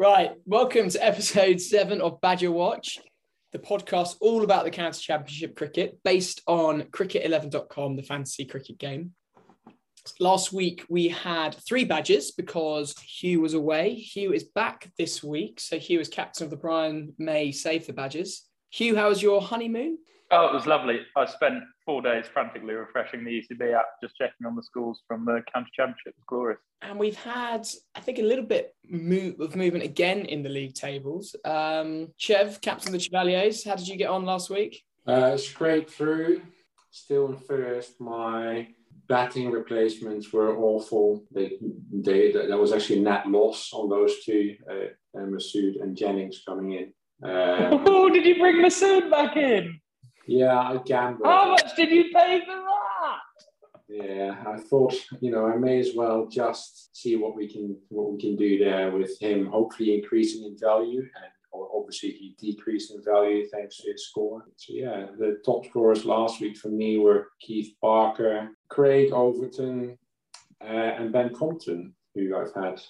Right, welcome to episode seven of Badger Watch, the podcast all about the county championship cricket, based on cricket11.com, the fantasy cricket game. Last week we had three Badgers because Hugh was away. Hugh is back this week, so Hugh is captain of the Brian May Save the Badges. Hugh, how was your honeymoon? Oh, it was lovely. I spent four days frantically refreshing the ECB app, just checking on the scores from the county championship. It glorious. And we've had, I think, a little bit move, of movement again in the league tables. Um, Chev, captain of the Chevaliers, how did you get on last week? Uh, scraped through, still in first. My batting replacements were awful. They, they, there was actually a net loss on those two, uh, uh Masood and Jennings coming in. Um, oh, did you bring Masood back in? Yeah, I gambled. How much did you pay for that? Yeah, I thought you know I may as well just see what we can what we can do there with him. Hopefully increasing in value, and obviously he decreased in value thanks to his score. So yeah, the top scorers last week for me were Keith Barker, Craig Overton, uh, and Ben Compton, who I've had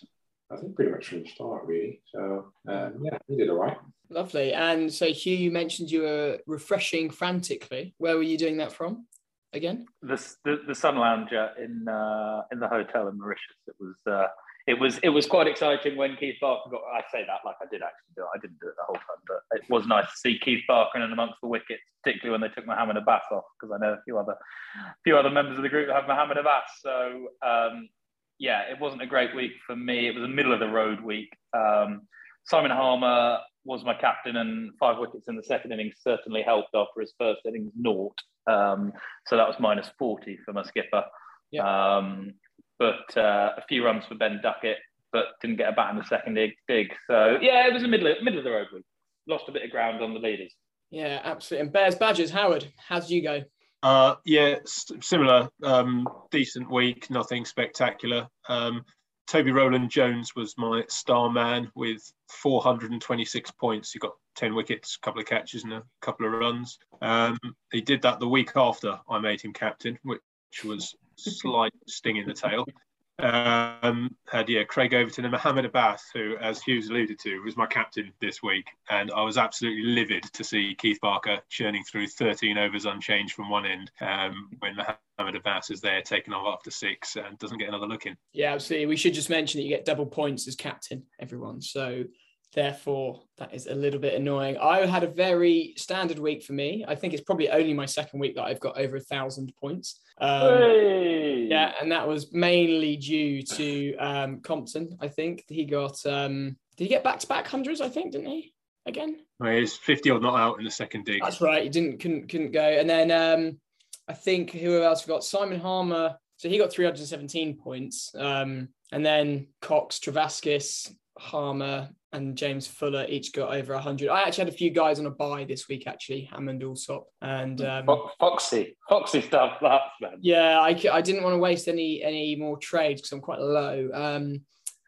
I think pretty much from the start really. So um, yeah, he did all right. Lovely. And so, Hugh, you mentioned you were refreshing frantically. Where were you doing that from? Again, the the, the Sun Lounger in uh, in the hotel in Mauritius. It was uh, it was it was quite exciting when Keith Barker got. I say that like I did actually do it. I didn't do it the whole time, but it was nice to see Keith Barker in amongst the wickets, particularly when they took Mohammed Abbas off, because I know a few other a few other members of the group have Mohammed Abbas. So um, yeah, it wasn't a great week for me. It was a middle of the road week. Um, Simon Harmer was my captain, and five wickets in the second innings certainly helped after his first innings naught. Um, so that was minus 40 for my skipper. Yeah. Um, but uh, a few runs for Ben Duckett, but didn't get a bat in the second dig. So yeah, it was a middle of, middle of the road week. Lost a bit of ground on the leaders. Yeah, absolutely. And Bears Badgers, Howard, how did you go? Uh, yeah, similar. Um, decent week, nothing spectacular. Um, Toby Roland Jones was my star man with 426 points. He got 10 wickets, a couple of catches, and a couple of runs. Um, he did that the week after I made him captain, which was slight sting in the tail. Um, had yeah, Craig Overton and Mohamed Abbas, who, as Hugh's alluded to, was my captain this week, and I was absolutely livid to see Keith Barker churning through 13 overs unchanged from one end um, when Mohamed Abbas is there taking off after six and doesn't get another look in. Yeah, absolutely. We should just mention that you get double points as captain, everyone. So Therefore, that is a little bit annoying. I had a very standard week for me. I think it's probably only my second week that I've got over a thousand points. Um, hey. Yeah, and that was mainly due to um, Compton. I think he got. Um, did he get back to back hundreds? I think didn't he? Again. Well, he's fifty odd not out in the second dig. That's right. He didn't couldn't couldn't go. And then um, I think who else we got Simon Harmer. So he got 317 points. Um, and then Cox, Trevaskis, Harmer, and James Fuller each got over 100. I actually had a few guys on a buy this week, actually, Hammond, Alsop, and um, Foxy, Foxy stuff, that man. Yeah, I, I didn't want to waste any any more trades because I'm quite low. Um,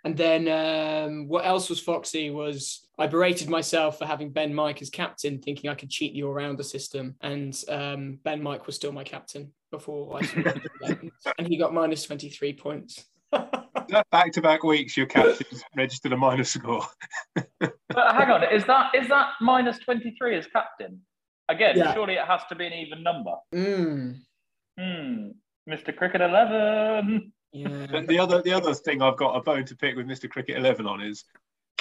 and then um, what else was Foxy was I berated myself for having Ben Mike as captain, thinking I could cheat the all-rounder system, and um, Ben Mike was still my captain before I and he got minus 23 points. back to back weeks, your captain's registered a minus score. but hang on, is that is that minus twenty three as captain? Again, yeah. surely it has to be an even number. Mm. Hmm. Mr. Cricket Eleven. Yeah. the other the other thing I've got a bone to pick with Mr. Cricket Eleven on is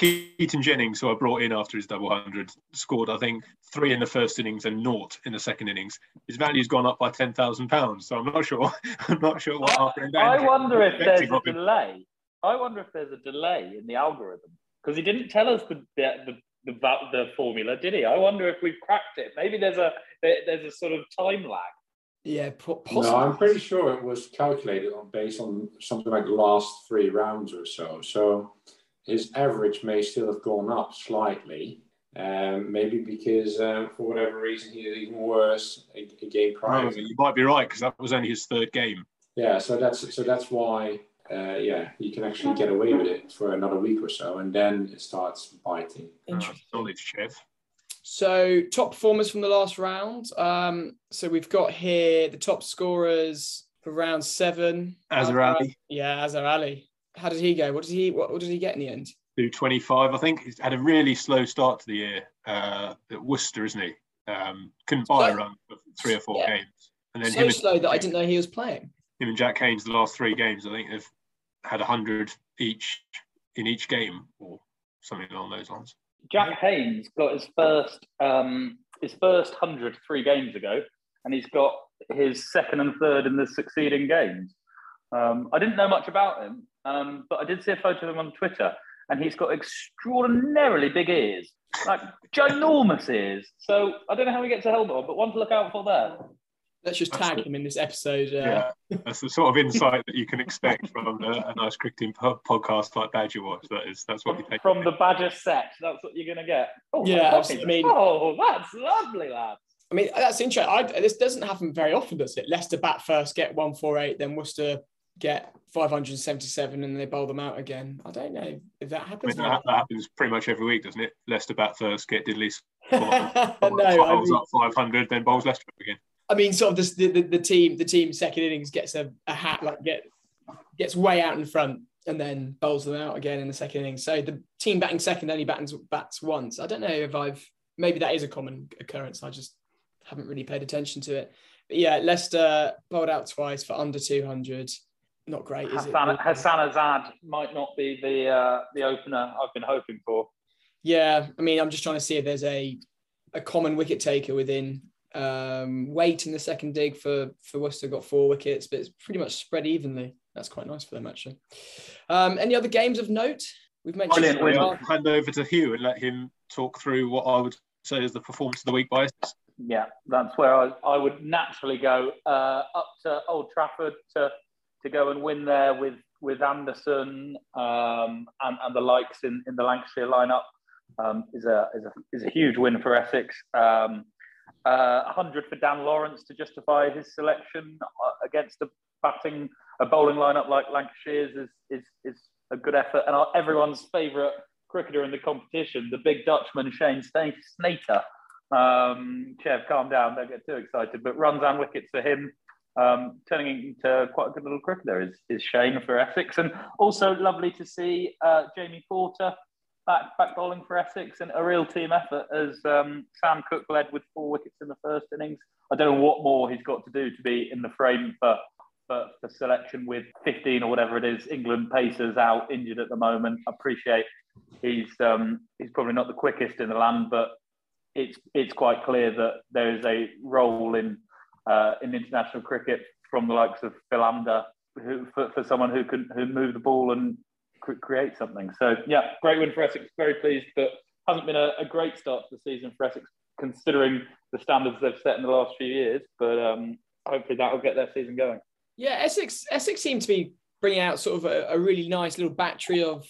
Keaton Jennings, who I brought in after his double hundred, scored I think three in the first innings and naught in the second innings. His value's gone up by ten thousand pounds, so I'm not sure. I'm not sure what Arthur and I wonder if there's a delay. I wonder if there's a delay in the algorithm because he didn't tell us the the, the the the formula, did he? I wonder if we've cracked it. Maybe there's a there's a sort of time lag. Yeah, possibly. No, I'm pretty sure it was calculated on based on something like the last three rounds or so. So his average may still have gone up slightly. Um, maybe because um, for whatever reason he did even worse a, a game prior. No, you might be right because that was only his third game. Yeah, so that's so that's why uh, yeah you can actually get away with it for another week or so, and then it starts biting. Interesting. Knowledge, Chev. So top performers from the last round. Um, so we've got here the top scorers for round seven. Azhar Ali. Yeah, Azhar Ali how did he go? What did he what, what did he get in the end? Do 25, I think. He's had a really slow start to the year uh, at Worcester, isn't he? Um, couldn't buy a run for three or four yeah. games. And then so slow that I didn't know he was playing. Him and Jack Haynes, the last three games, I think they've had 100 each in each game or something along those lines. Jack Haynes got his first um, his first hundred three games ago, and he's got his second and third in the succeeding games. Um, I didn't know much about him, um, but I did see a photo of him on Twitter, and he's got extraordinarily big ears, like ginormous ears. So I don't know how he gets a helmet on, but one to look out for there. Let's just tag him in this episode. Uh... Yeah, that's the sort of insight that you can expect from a, a nice cricketing podcast like Badger Watch. That is, that's what you take from the Badger set. That's what you're going to get. Oh, yeah, I mean, oh, that's lovely, lads. I mean, that's interesting. I, this doesn't happen very often, does it? Leicester bat first, get 148, then Worcester get 577 and they bowl them out again. I don't know if that happens. I mean, that, that, happens pretty much every week, doesn't it? Leicester bat first, get Diddley no, I mean, up 500, then bowls Leicester again. I mean, sort of this, the, the, the team, the team second innings gets a, a hat, like get gets way out in front and then bowls them out again in the second innings. So the team batting second only bats, bats once. I don't know if I've maybe that is a common occurrence. I just haven't really paid attention to it. But yeah, Leicester bowled out twice for under 200. Not great, is Hassan, it? Hassan Azad might not be the uh, the opener I've been hoping for. Yeah, I mean, I'm just trying to see if there's a a common wicket taker within um, Waite in the second dig for for Worcester got four wickets, but it's pretty much spread evenly. That's quite nice for them actually. Um, any other games of note? We've mentioned. I'll hand over to Hugh and let him talk through what I would say is the performance of the week by Yeah, that's where I, I would naturally go uh, up to Old Trafford to to go and win there with with Anderson um, and, and the likes in, in the Lancashire lineup um, is a is a is a huge win for Essex. Um, uh, 100 for Dan Lawrence to justify his selection uh, against a batting, a bowling lineup like Lancashire's is, is, is a good effort. And our, everyone's favourite cricketer in the competition, the big Dutchman Shane Snater. Um, Chev, calm down, don't get too excited. But runs and wickets for him, um, turning into quite a good little cricketer is, is Shane for Essex. And also lovely to see uh, Jamie Porter back back bowling for Essex and a real team effort as um, Sam Cook led with four wickets in the first innings. I don't know what more he's got to do to be in the frame for, for, for selection with 15 or whatever it is. England Pacers out injured at the moment. I appreciate he's um, he's probably not the quickest in the land, but it's it's quite clear that there is a role in uh, in international cricket from the likes of Philander who, for, for someone who can who move the ball and create something. So yeah, great win for Essex. Very pleased, but hasn't been a, a, great start to the season for Essex considering the standards they've set in the last few years. But um, hopefully that will get their season going. Yeah, Essex Essex seem to be bringing out sort of a, a really nice little battery of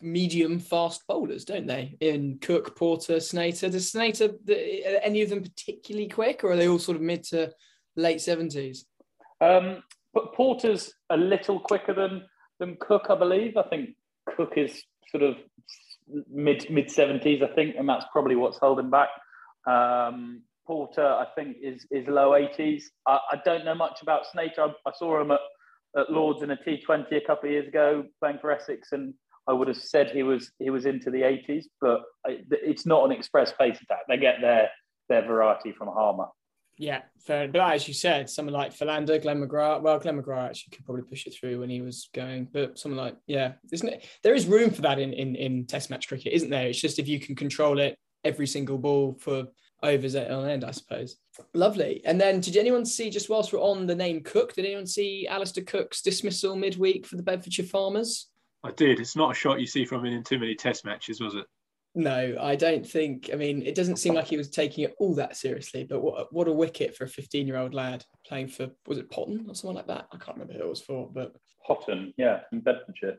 medium fast bowlers, don't they? In Cook, Porter, Snater. Does Snater any of them particularly quick, or are they all sort of mid to late seventies? Um, but Porter's a little quicker than than Cook, I believe. I think Cook is sort of mid mid seventies, I think, and that's probably what's holding back. Um, Porter, I think, is is low eighties. I, I, don't know much about Snater. I, I, saw him at, at Lords in a T Twenty a couple of years ago playing for Essex, and I would have said he was he was into the eighties, but it's not an express pace attack. They get their their variety from Harmer. Yeah, fair. But as you said, someone like Philander, Glenn McGrath. Well, Glenn McGrath actually could probably push it through when he was going. But someone like, yeah, isn't it? There is room for that in in, in Test match cricket, isn't there? It's just if you can control it every single ball for overs at on end, I suppose. Lovely. And then, did anyone see just whilst we're on the name Cook? Did anyone see Alastair Cook's dismissal midweek for the Bedfordshire Farmers? I did. It's not a shot you see from him in too many Test matches, was it? No, I don't think. I mean, it doesn't seem like he was taking it all that seriously. But what what a wicket for a 15 year old lad playing for was it Potton or someone like that? I can't remember who it was for, but Potton, yeah, in Bedfordshire.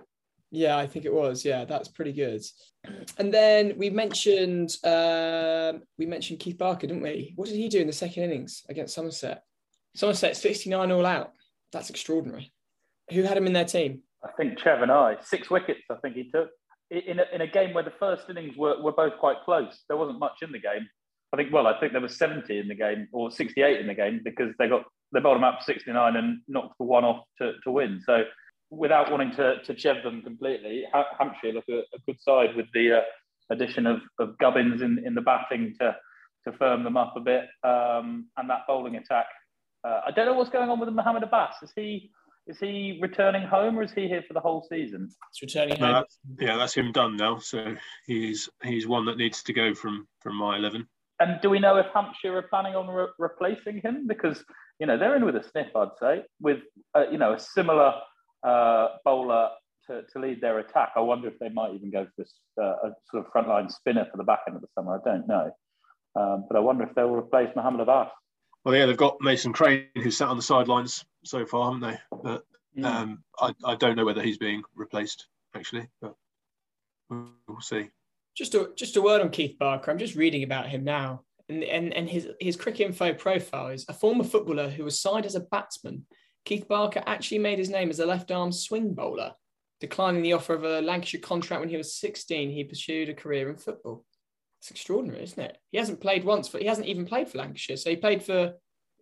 Yeah, I think it was. Yeah, that's pretty good. And then we mentioned um, we mentioned Keith Barker, didn't we? What did he do in the second innings against Somerset? Somerset 69 all out. That's extraordinary. Who had him in their team? I think Chev and I. Six wickets, I think he took in a, in a game where the first innings were, were both quite close. There wasn't much in the game. I think, well, I think there was 70 in the game or 68 in the game because they got they bowled for 69 and knocked the one off to, to win. So without wanting to, to chev them completely, Hampshire look a, a good side with the uh, addition of, of Gubbins in, in the batting to, to firm them up a bit. Um, and that bowling attack. Uh, I don't know what's going on with Mohammed Abbas. Is he is he returning home or is he here for the whole season? He's returning home. yeah, that's him done now. So he's he's one that needs to go from from my eleven. And do we know if Hampshire are planning on re- replacing him? Because you know they're in with a sniff, I'd say, with uh, you know a similar uh, bowler to, to lead their attack. I wonder if they might even go for this, uh, a sort of frontline spinner for the back end of the summer. I don't know, um, but I wonder if they'll replace Mohamed Abbas. Well, yeah, they've got Mason Crane who sat on the sidelines so far, haven't they? But mm. um, I, I don't know whether he's being replaced actually, but we'll see. Just a just a word on Keith Barker. I'm just reading about him now, and and, and his his Cricinfo profile is a former footballer who was signed as a batsman. Keith Barker actually made his name as a left arm swing bowler. Declining the offer of a Lancashire contract when he was 16, he pursued a career in football. It's extraordinary, isn't it? He hasn't played once, but he hasn't even played for Lancashire. So he played for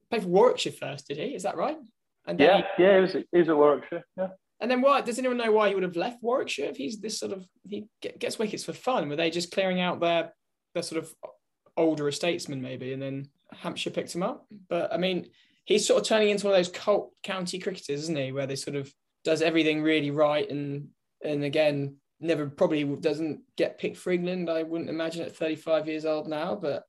played for Warwickshire first, did he? Is that right? And yeah, he, yeah, he was, he was at Warwickshire. Yeah. And then why does anyone know why he would have left Warwickshire if he's this sort of he gets wickets for fun? Were they just clearing out their their sort of older statesmen maybe, and then Hampshire picked him up? But I mean, he's sort of turning into one of those cult county cricketers, isn't he? Where they sort of does everything really right and and again never probably doesn't get picked for England. I wouldn't imagine at 35 years old now, but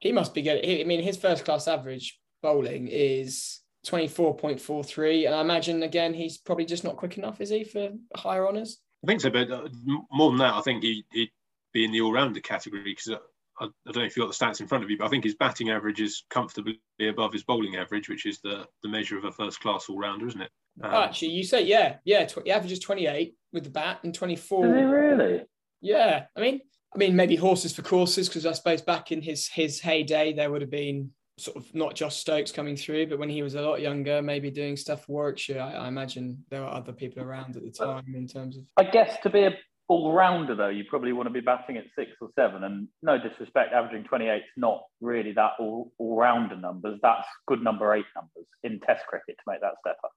he must be getting. I mean, his first class average bowling is 24.43. And I imagine, again, he's probably just not quick enough, is he, for higher honours? I think so, but uh, more than that, I think he, would be in the all rounder category because uh, I, I, don't know if you've got the stats in front of you, but I think his batting average is comfortably above his bowling average, which is the, the measure of a first class all rounder, isn't it? Um, actually, you say, yeah, yeah, tw- the average is 28 with the bat and 24. Is he really? Yeah. I mean, I mean, maybe horses for courses, because I suppose back in his his heyday, there would have been sort of not just Stokes coming through, but when he was a lot younger, maybe doing stuff for Warwickshire, I, I imagine there were other people around at the time in terms of. I guess to be a all rounder though, you probably want to be batting at six or seven. And no disrespect, averaging 28 is not really that all all rounder numbers. That's good number eight numbers in Test cricket to make that step up.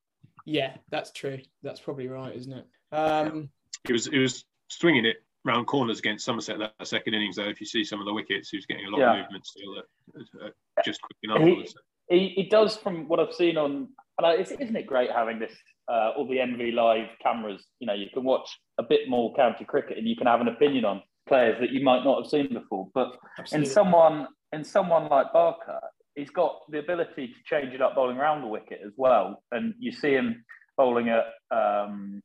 Yeah, that's true. That's probably right, isn't it? Um, he was it was swinging it round corners against Somerset that second innings, though. If you see some of the wickets, he's getting a lot yeah. of movement still, uh, uh, just quick enough. He, he, he, does, from what I've seen on, and isn't it great having this, uh, all the NV Live cameras? You know, you can watch a bit more county cricket and you can have an opinion on players that you might not have seen before. But Absolutely. in someone, in someone like Barker, he's got the ability to change it up bowling around the wicket as well. And you see him bowling at um,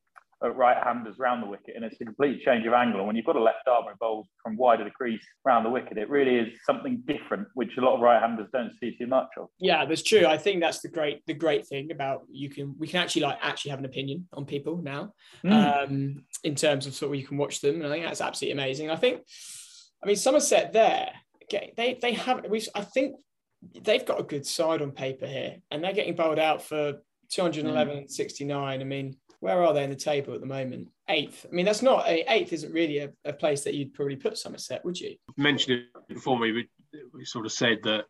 right-handers round the wicket, and it's a complete change of angle. And when you've got a left arm bowls from wide of the crease round the wicket, it really is something different, which a lot of right-handers don't see too much of. Yeah, that's true. I think that's the great the great thing about you can we can actually like actually have an opinion on people now, mm. um, in terms of sort of you can watch them, and I think that's absolutely amazing. I think, I mean, Somerset there, okay, they they have we I think they've got a good side on paper here, and they're getting bowled out for 211 mm. 69. I mean, where are they in the table at the moment? Eighth. I mean, that's not a eighth. Isn't really a, a place that you'd probably put Somerset, would you? mentioned it before. We we sort of said that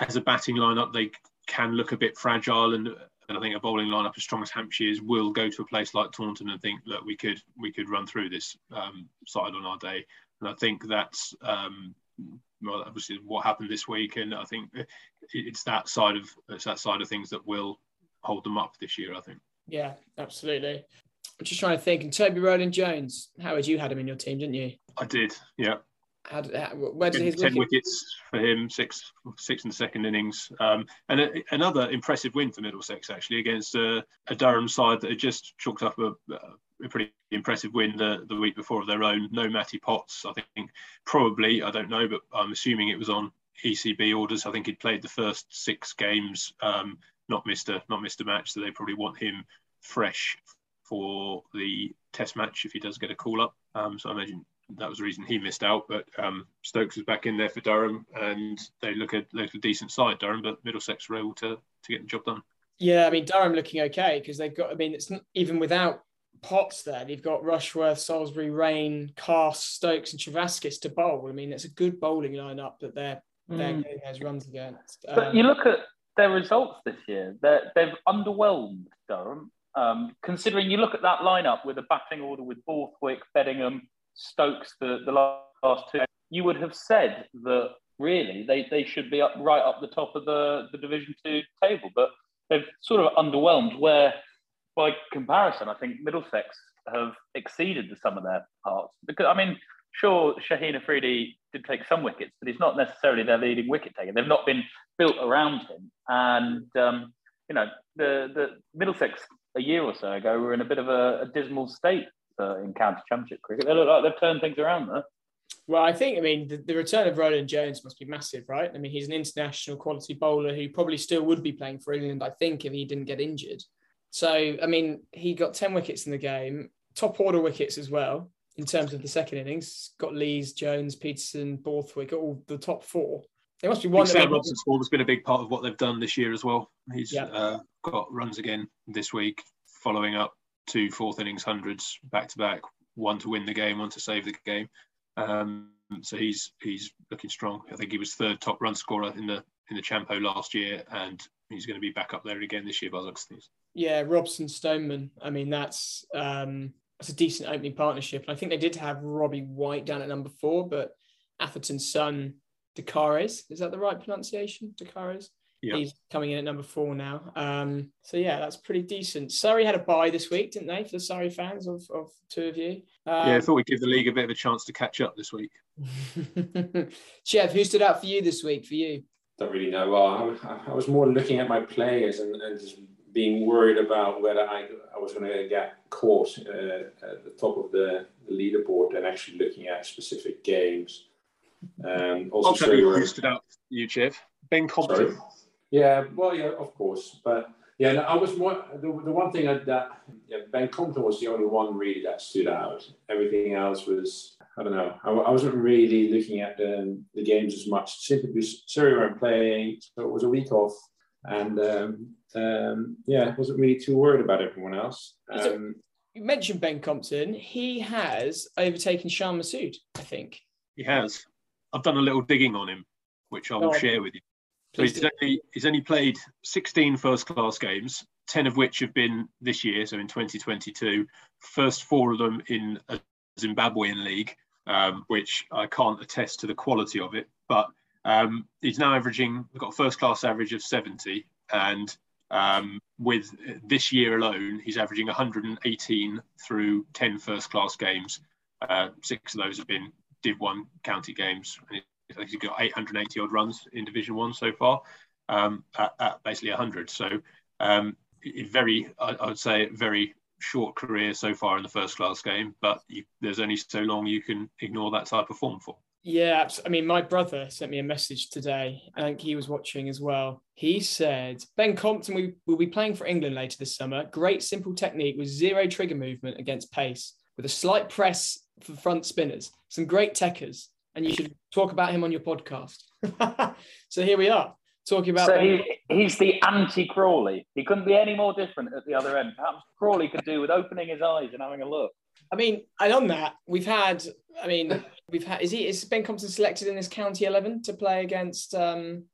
as a batting lineup, they can look a bit fragile, and, and I think a bowling lineup as strong as Hampshire's will go to a place like Taunton and think, look, we could we could run through this um, side on our day. And I think that's um, well, obviously what happened this week, and I think it's that side of it's that side of things that will hold them up this year. I think. Yeah, absolutely. I'm just trying to think. And Toby Roland Jones, Howard, you had him in your team, didn't you? I did. Yeah. How did, how, where did his ten wicket? wickets for him, six six in the second innings, um, and a, another impressive win for Middlesex actually against a, a Durham side that had just chalked up a, a, pretty impressive win the, the week before of their own. No Matty Potts, I think probably I don't know, but I'm assuming it was on ECB orders. I think he'd played the first six games um, not missed a not missed a match, so they probably want him fresh for the test match if he does get a call up. Um, so I imagine that was the reason he missed out. But um, Stokes was back in there for Durham, and they look a look a decent side Durham, but Middlesex were able to to get the job done. Yeah, I mean Durham looking okay because they've got. I mean, it's not, even without Potts there. They've got Rushworth, Salisbury, Raine, Carse, Stokes, and Trevaskis to bowl. I mean, it's a good bowling lineup that they're they're mm. getting those runs against. Um, but you look at their results this year. they they've underwhelmed Durham. Um, considering you look at that lineup with a batting order with Borthwick, Bedingham, Stokes, the, the last two, you would have said that really they, they should be up right up the top of the, the Division Two table, but they've sort of underwhelmed. Where by comparison, I think Middlesex have exceeded the sum of their parts. Because I mean, sure, Shaheen Afridi did take some wickets, but he's not necessarily their leading wicket taker. They've not been built around him, and um, you know the the Middlesex a year or so ago were in a bit of a, a dismal state uh, in county championship cricket. They look like they've turned things around there. Well, I think, I mean, the, the, return of Roland Jones must be massive, right? I mean, he's an international quality bowler who probably still would be playing for England, I think, if he didn't get injured. So, I mean, he got 10 wickets in the game, top order wickets as well, in terms of the second innings. Got Lees, Jones, Petersen, Borthwick, all the top four. There must be one. Sam Robson's form has been a big part of what they've done this year as well. He's yeah. uh, got runs again this week, following up two fourth innings hundreds back to back, one to win the game, one to save the game. Um, so he's he's looking strong. I think he was third top run scorer in the in the Champo last year, and he's going to be back up there again this year by the looks of things. Yeah, Robson Stoneman. I mean, that's um, that's a decent opening partnership, and I think they did have Robbie White down at number four, but Atherton's son De Caires is that the right pronunciation? De Caires. Yep. He's coming in at number four now. Um, so yeah, that's pretty decent. Surrey had a bye this week, didn't they? For the Surrey fans of, of two of you. Um, yeah, I thought we'd give the league a bit of a chance to catch up this week. Chev, who stood out for you this week? For you? Don't really know. Well, I, I was more looking at my players and, and just being worried about whether I, I was going to get caught uh, at the top of the, the leaderboard and actually looking at specific games. Um, also, I'll tell you who stood out you, Chev. Ben Compton. Sorry? Yeah, well, yeah, of course, but yeah, I was more the, the one thing that, that yeah, Ben Compton was the only one really that stood out. Everything else was I don't know. I, I wasn't really looking at the, the games as much simply because Surrey weren't playing, so it was a week off, and um, um, yeah, wasn't really too worried about everyone else. Um, you mentioned Ben Compton. He has overtaken Shan Masood, I think. He has. I've done a little digging on him, which I will oh. share with you. So he's only, he's only played 16 first class games, 10 of which have been this year, so in 2022. First four of them in a Zimbabwean league, um, which I can't attest to the quality of it. But um, he's now averaging, we've got a first class average of 70. And um, with this year alone, he's averaging 118 through 10 first class games. Uh, six of those have been Div 1 county games. And he's got 880 odd runs in Division One so far, um, at, at, basically 100. So um, very, I, I, would say, very short career so far in the first class game, but you, there's only so long you can ignore that type of form for. Yeah, I mean, my brother sent me a message today. I think he was watching as well. He said, Ben Compton we will be playing for England later this summer. Great simple technique with zero trigger movement against pace, with a slight press for front spinners, some great techers and you should talk about him on your podcast. so here we are talking about. So he, he's the anti Crawley. He couldn't be any more different at the other end. Perhaps Crawley could do with opening his eyes and having a look. I mean, and on that, we've had. I mean, we've had. Is he? Is Ben Compton selected in this county eleven to play against? Um,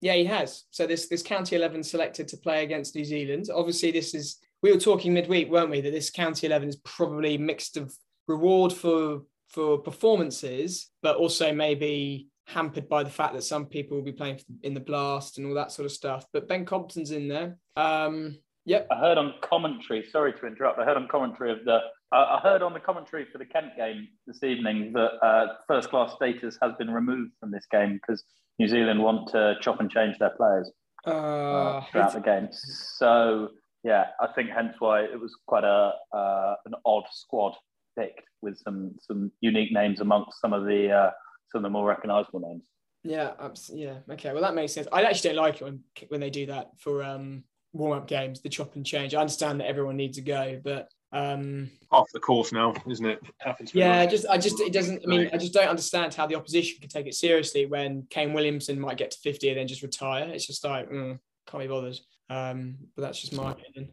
yeah, he has. So this this county eleven selected to play against New Zealand. Obviously, this is. We were talking midweek, weren't we? That this county eleven is probably mixed of reward for for performances, but also maybe hampered by the fact that some people will be playing in the blast and all that sort of stuff. But Ben Compton's in there. Um, yep. I heard on commentary. Sorry to interrupt. I heard on commentary of the. I heard on the commentary for the Kent game this evening that uh, first class status has been removed from this game because New Zealand want to chop and change their players uh, uh throughout the game. So yeah, I think hence why it was quite a uh, an odd squad picked with some some unique names amongst some of the uh, some of the more recognisable names. Yeah, yeah. Okay, well that makes sense. I actually don't like it when when they do that for um, warm up games, the chop and change. I understand that everyone needs to go, but um, half the course now, isn't it? Happens. Yeah, just I just it doesn't. I mean, I just don't understand how the opposition can take it seriously when Kane Williamson might get to fifty and then just retire. It's just like mm, can't be bothered. Um, but that's just my opinion.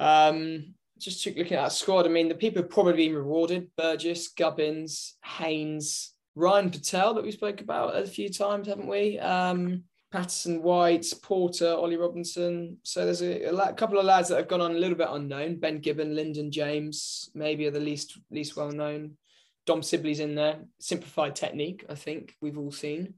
Um, just looking at that squad, I mean, the people have probably been rewarded Burgess, Gubbins, Haynes, Ryan Patel, that we spoke about a few times, haven't we? Um, Patterson White, Porter, Ollie Robinson. So there's a, a, couple of lads that have gone on a little bit unknown. Ben Gibbon, Lyndon James, maybe are the least least well known. Dom Sibley's in there. Simplified technique, I think we've all seen.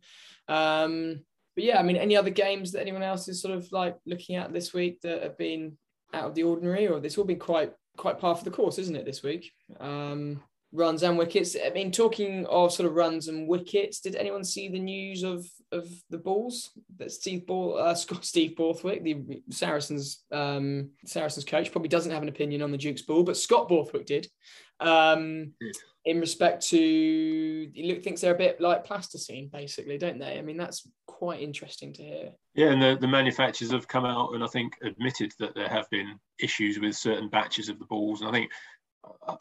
Um, but yeah, I mean, any other games that anyone else is sort of like looking at this week that have been out of the ordinary, or it's all been quite quite par for the course, isn't it, this week? Um, runs and wickets. I mean, talking of sort of runs and wickets, did anyone see the news of of the balls that Steve Ball, uh, Steve Borthwick, the Saracens um, Saracens coach, probably doesn't have an opinion on the Duke's ball, but Scott Borthwick did. Um, in respect to, he thinks they're a bit like plasticine, basically, don't they? I mean, that's quite interesting to hear. Yeah, and the, the manufacturers have come out and I think admitted that there have been issues with certain batches of the balls. And I think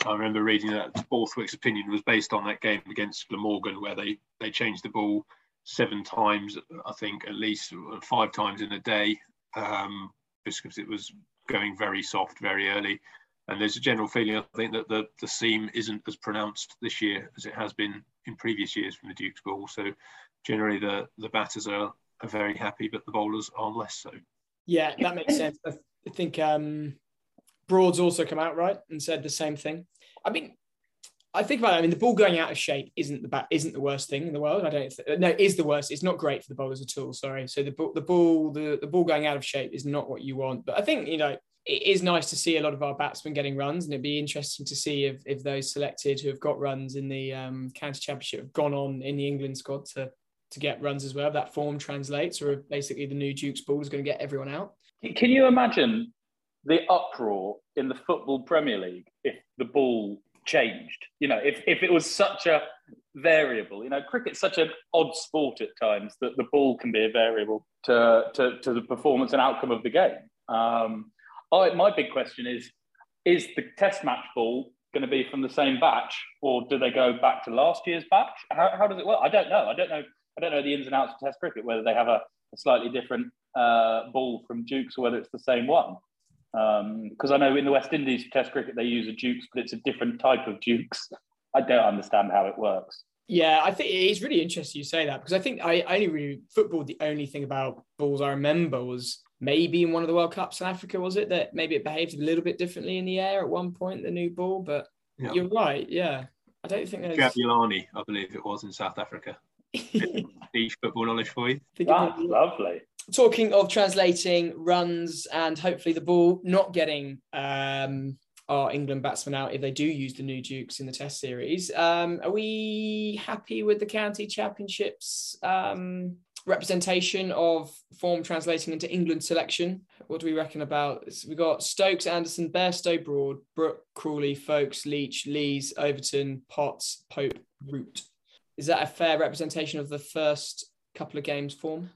I remember reading that Borthwick's opinion was based on that game against Glamorgan, where they they changed the ball seven times, I think at least five times in a day, um, just because it was going very soft very early. And there's a general feeling, I think, that the, the seam isn't as pronounced this year as it has been in previous years from the Duke's ball. So generally, the the batters are, are very happy, but the bowlers are less so. Yeah, that makes sense. I think um, Broad's also come out right and said the same thing. I mean, I think about it. I mean, the ball going out of shape isn't the bat, isn't the worst thing in the world. I don't. Th- no, is the worst. It's not great for the bowlers at all. Sorry. So the ball, the ball the, the ball going out of shape is not what you want. But I think you know it is nice to see a lot of our batsmen getting runs, and it'd be interesting to see if if those selected who have got runs in the um, county championship have gone on in the England squad to to get runs as well. That form translates, or basically the new Duke's ball is going to get everyone out. Can you imagine the uproar in the football Premier League if the ball changed. You know, if, if it was such a variable, you know, cricket's such an odd sport at times that the ball can be a variable to, to, to the performance and outcome of the game. Um, I, my big question is, is the test match ball going to be from the same batch or do they go back to last year's batch? How, how does it work? I don't know. I don't know. I don't know the ins and outs of test cricket, whether they have a, a slightly different uh, ball from Dukes or whether it's the same one because um, I know in the West Indies Test cricket they use a Dukes, but it's a different type of Dukes. I don't understand how it works. Yeah, I think it's really interesting you say that because I think I, I only really football. The only thing about balls I remember was maybe in one of the World Cups in Africa was it that maybe it behaved a little bit differently in the air at one point the new ball. But yeah. you're right. Yeah, I don't think there's Jabulani, I believe it was in South Africa. Niche football knowledge for you. That's lovely talking of translating runs and hopefully the ball not getting um, our England batsmen out if they do use the new Dukes in the Test series. Um, are we happy with the county championships um, representation of form translating into England selection? What do we reckon about? We've got Stokes, Anderson, Bairstow, Broad, Brook, Crawley, Foakes, Leach, Lees, Overton, Potts, Pope, Root. Is that a fair representation of the first couple of games form?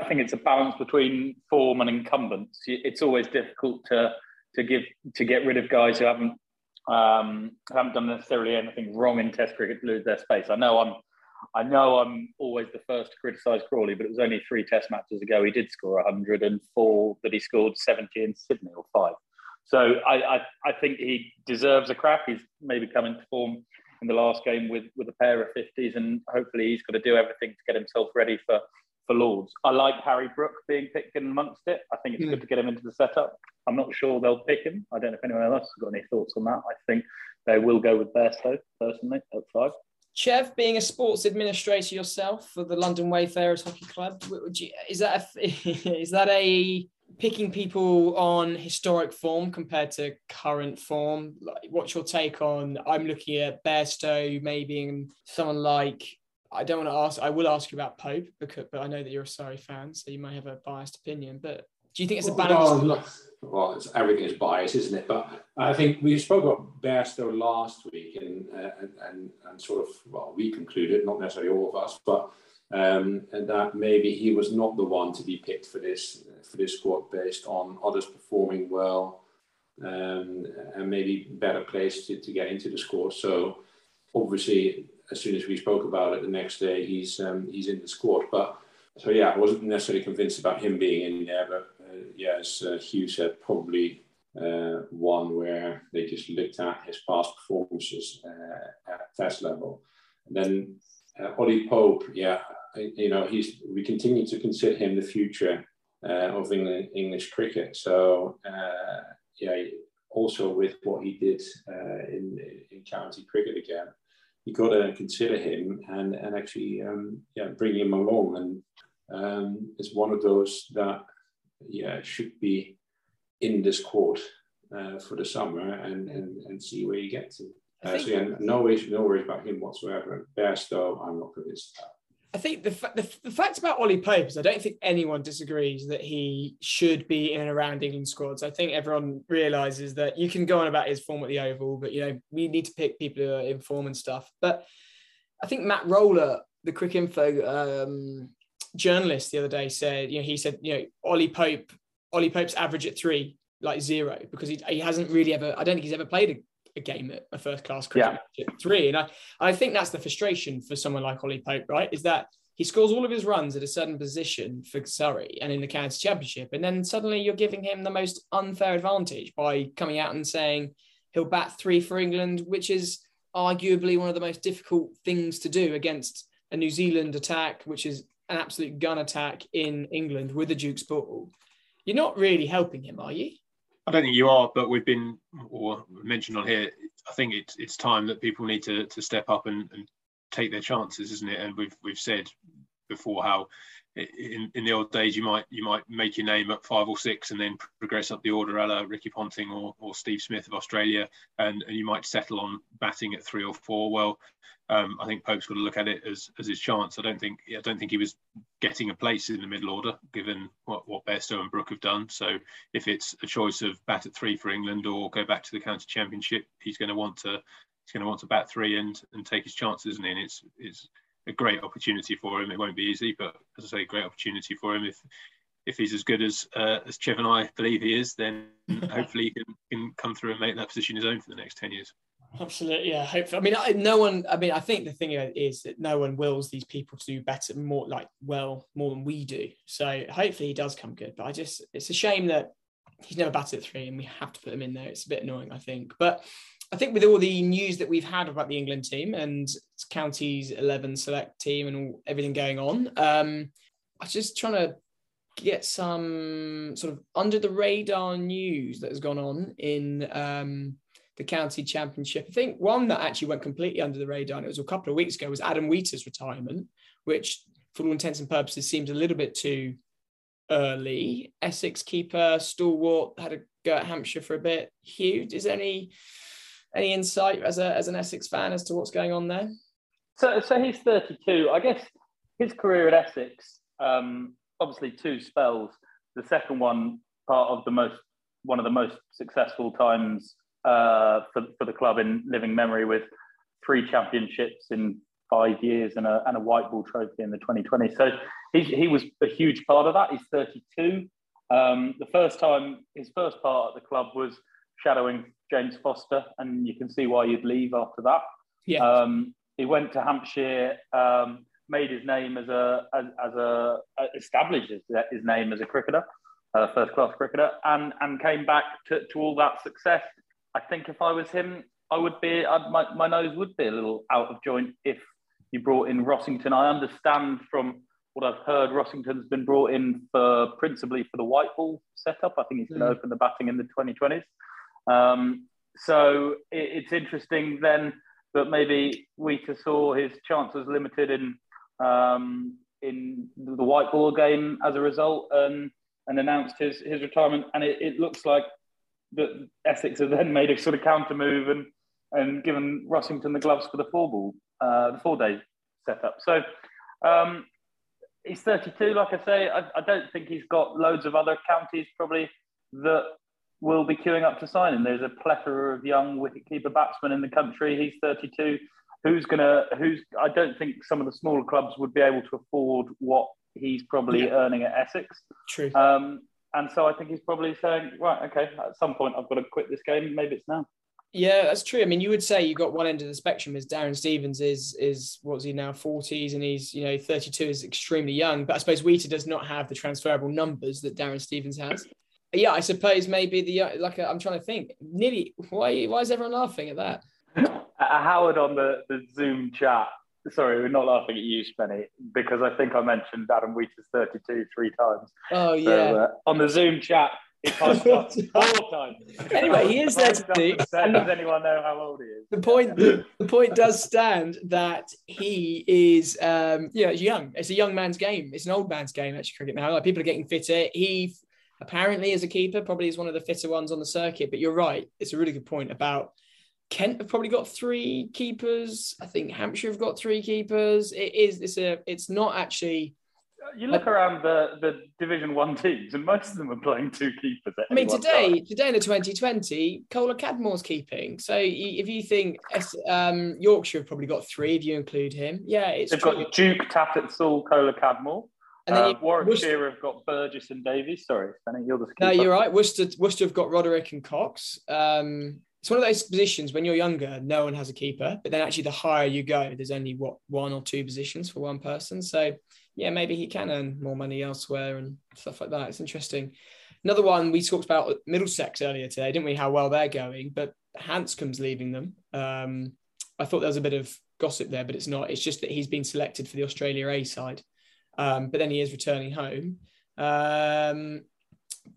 I think it's a balance between form and incumbents. It's always difficult to to give to get rid of guys who haven't um, haven't done necessarily anything wrong in Test cricket to lose their space. I know I'm I know I'm always the first to criticise Crawley, but it was only three Test matches ago he did score 104 that he scored 70 in Sydney or five. So I, I, I think he deserves a crack. He's maybe come into form in the last game with with a pair of 50s, and hopefully he's got to do everything to get himself ready for for Lords. I like Harry Brook being picked in amongst it. I think it's mm. good to get him into the setup. I'm not sure they'll pick him. I don't know if anyone else has got any thoughts on that. I think they will go with Bairstow personally at five. Chev, being a sports administrator yourself for the London Wayfarers Hockey Club, is that a, is that a picking people on historic form compared to current form? Like, what's your take on? I'm looking at Bairstow, maybe someone like I don't want to ask. I will ask you about Pope because, but I know that you're a Surrey fan, so you may have a biased opinion. But do you think it's a balance? Well, well it's, everything is biased, isn't it? But I think we spoke about Bairstow last week, and, uh, and, and and sort of well, we concluded, not necessarily all of us, but um, and that maybe he was not the one to be picked for this for this squad based on others performing well um, and maybe better placed to, to get into the squad. So obviously as soon as we spoke about it the next day, he's um, he's in the squad. But so yeah, I wasn't necessarily convinced about him being in there. But uh, yeah, as uh, Hugh said, probably uh, one where they just looked at his past performances uh, at test level. And then uh, Ollie Pope, yeah, you know, he's we continue to consider him the future uh, of England, English cricket. So uh, yeah, also with what he did in in county cricket again, you got to consider him and and actually um, yeah bring him along. And um, it's one of those that yeah should be in this court uh, for the summer and, and and see where you get to. Uh, so yeah, no worries, no worries about him whatsoever. Bairstow, I'm not convinced about. I think the, the, the fact about Ollie Pope is I don't think anyone disagrees that he should be in and around England squads. I think everyone realizes that you can go on about his form at the Oval, but you know we need to pick people who are in form and stuff. But I think Matt Roller, the Cricinfo um, journalist, the other day said, you know, he said, you know, Ollie Pope, Ollie Pope's average at three, like zero, because he, he hasn't really ever. I don't think he's ever played a a game at a first class cricket yeah. three. And I, I think that's the frustration for someone like Ollie Pope, right? Is that he scores all of his runs at a certain position for Surrey and in the county championship. And then suddenly you're giving him the most unfair advantage by coming out and saying he'll bat three for England, which is arguably one of the most difficult things to do against a New Zealand attack, which is an absolute gun attack in England with the Duke's ball. You're not really helping him, are you? I don't think you are, but we've been or mentioned on here. I think it's it's time that people need to to step up and, and take their chances, isn't it? And we've we've said before how in, in the old days you might you might make your name at five or six and then progress up the order a la Ricky Ponting or, or Steve Smith of Australia and, and you might settle on batting at three or four. Well um, I think Pope's got to look at it as, as his chance. I don't think I don't think he was getting a place in the middle order given what, what Bairstow and Brook have done. So if it's a choice of bat at three for England or go back to the county championship he's going to want to he's going to want to bat three and and take his chances isn't he? and it's it's a great opportunity for him. It won't be easy, but as I say, great opportunity for him. If if he's as good as uh, as Chev and I believe he is, then hopefully he can, can come through and make that position his own for the next ten years. Absolutely, yeah. Hopefully, I mean, I, no one. I mean, I think the thing is that no one wills these people to do better, more like well, more than we do. So hopefully he does come good. But I just, it's a shame that he's never batted at three, and we have to put him in there. It's a bit annoying, I think. But I think with all the news that we've had about the England team and counties 11 select team and all, everything going on, um, I was just trying to get some sort of under the radar news that has gone on in um, the county championship. I think one that actually went completely under the radar, and it was a couple of weeks ago, was Adam Wheater's retirement, which for all intents and purposes seems a little bit too early. Essex keeper, stalwart, had a go at Hampshire for a bit. Hugh, is there any any insight as a as an Essex fan as to what's going on there? So, so he's 32. I guess his career at Essex, um, obviously two spells. The second one, part of the most one of the most successful times uh, for for the club in living memory, with three championships in five years and a, and a white ball trophy in the 2020. So he, he was a huge part of that. He's 32. Um, the first time, his first part at the club was shadowing James Foster, and you can see why you'd leave after that. Yeah. Um, he went to Hampshire, um, made his name as a as, as a established his, his, name as a cricketer, a first class cricketer, and and came back to, to all that success. I think if I was him, I would be I'd, my my nose would be a little out of joint if you brought in Rossington. I understand from what I've heard, Rossington's been brought in for principally for the white ball setup. I think he's going to mm. open the batting in the 2020s. Um, so it, it's interesting then that maybe Wheater saw his chances limited in um, in the white ball game as a result, and and announced his his retirement. And it, it looks like that Essex have then made a sort of counter move and and given Rossington the gloves for the four ball, uh, the four day setup. So um, he's 32, like I say. I, I, don't think he's got loads of other counties probably that will be queuing up to sign him. There's a plethora of young wicketkeeper batsmen in the country. He's 32. Who's gonna? Who's? I don't think some of the smaller clubs would be able to afford what he's probably yeah. earning at Essex. True. Um, and so I think he's probably saying, right, okay, at some point I've got to quit this game. Maybe it's now. Yeah, that's true. I mean, you would say you've got one end of the spectrum is Darren Stevens is is what's he now forties and he's you know thirty two is extremely young. But I suppose Wheater does not have the transferable numbers that Darren Stevens has yeah, I suppose maybe the like I'm trying to think. Nearly, why why is everyone laughing at that? Uh, Howard on the, the Zoom chat sorry, we're not laughing at you, Spenny, because I think I mentioned Adam Wheater's 32 three times. Oh yeah. So, uh, on the Zoom chat, he typed up four times. Anyway, he is there to do. Does anyone know how old he is? the point the, point does stand that he is um yeah it's young it's a young man's game it's an old man's game actually cricket now like people are getting fitter he apparently as a keeper probably is one of the fitter ones on the circuit but you're right it's a really good point about Kent have probably got three keepers. I think Hampshire have got three keepers. It is it's a it's not actually You look around the, the Division One teams, and most of them are playing two keepers. At I mean, today, time. today in the 2020, Kohler-Cadmore's keeping. So if you think um, Yorkshire have probably got three, if you include him, yeah, it's they've true. got Duke, Taffet, Saul, Kohler, Cadmore. And then you, Warwickshire have got Burgess and Davies. Sorry, Spenny, you're the no, you're right. Worcester, Worcester have got Roderick and Cox. Um, it's one of those positions when you're younger, no one has a keeper, but then actually the higher you go, there's only what one or two positions for one person. So yeah, maybe he can earn more money elsewhere and stuff like that. It's interesting. Another one we talked about Middlesex earlier today, didn't we? How well they're going, but Handscomb's leaving them. Um, I thought there was a bit of gossip there, but it's not. It's just that he's been selected for the Australia A side, um, but then he is returning home. Um,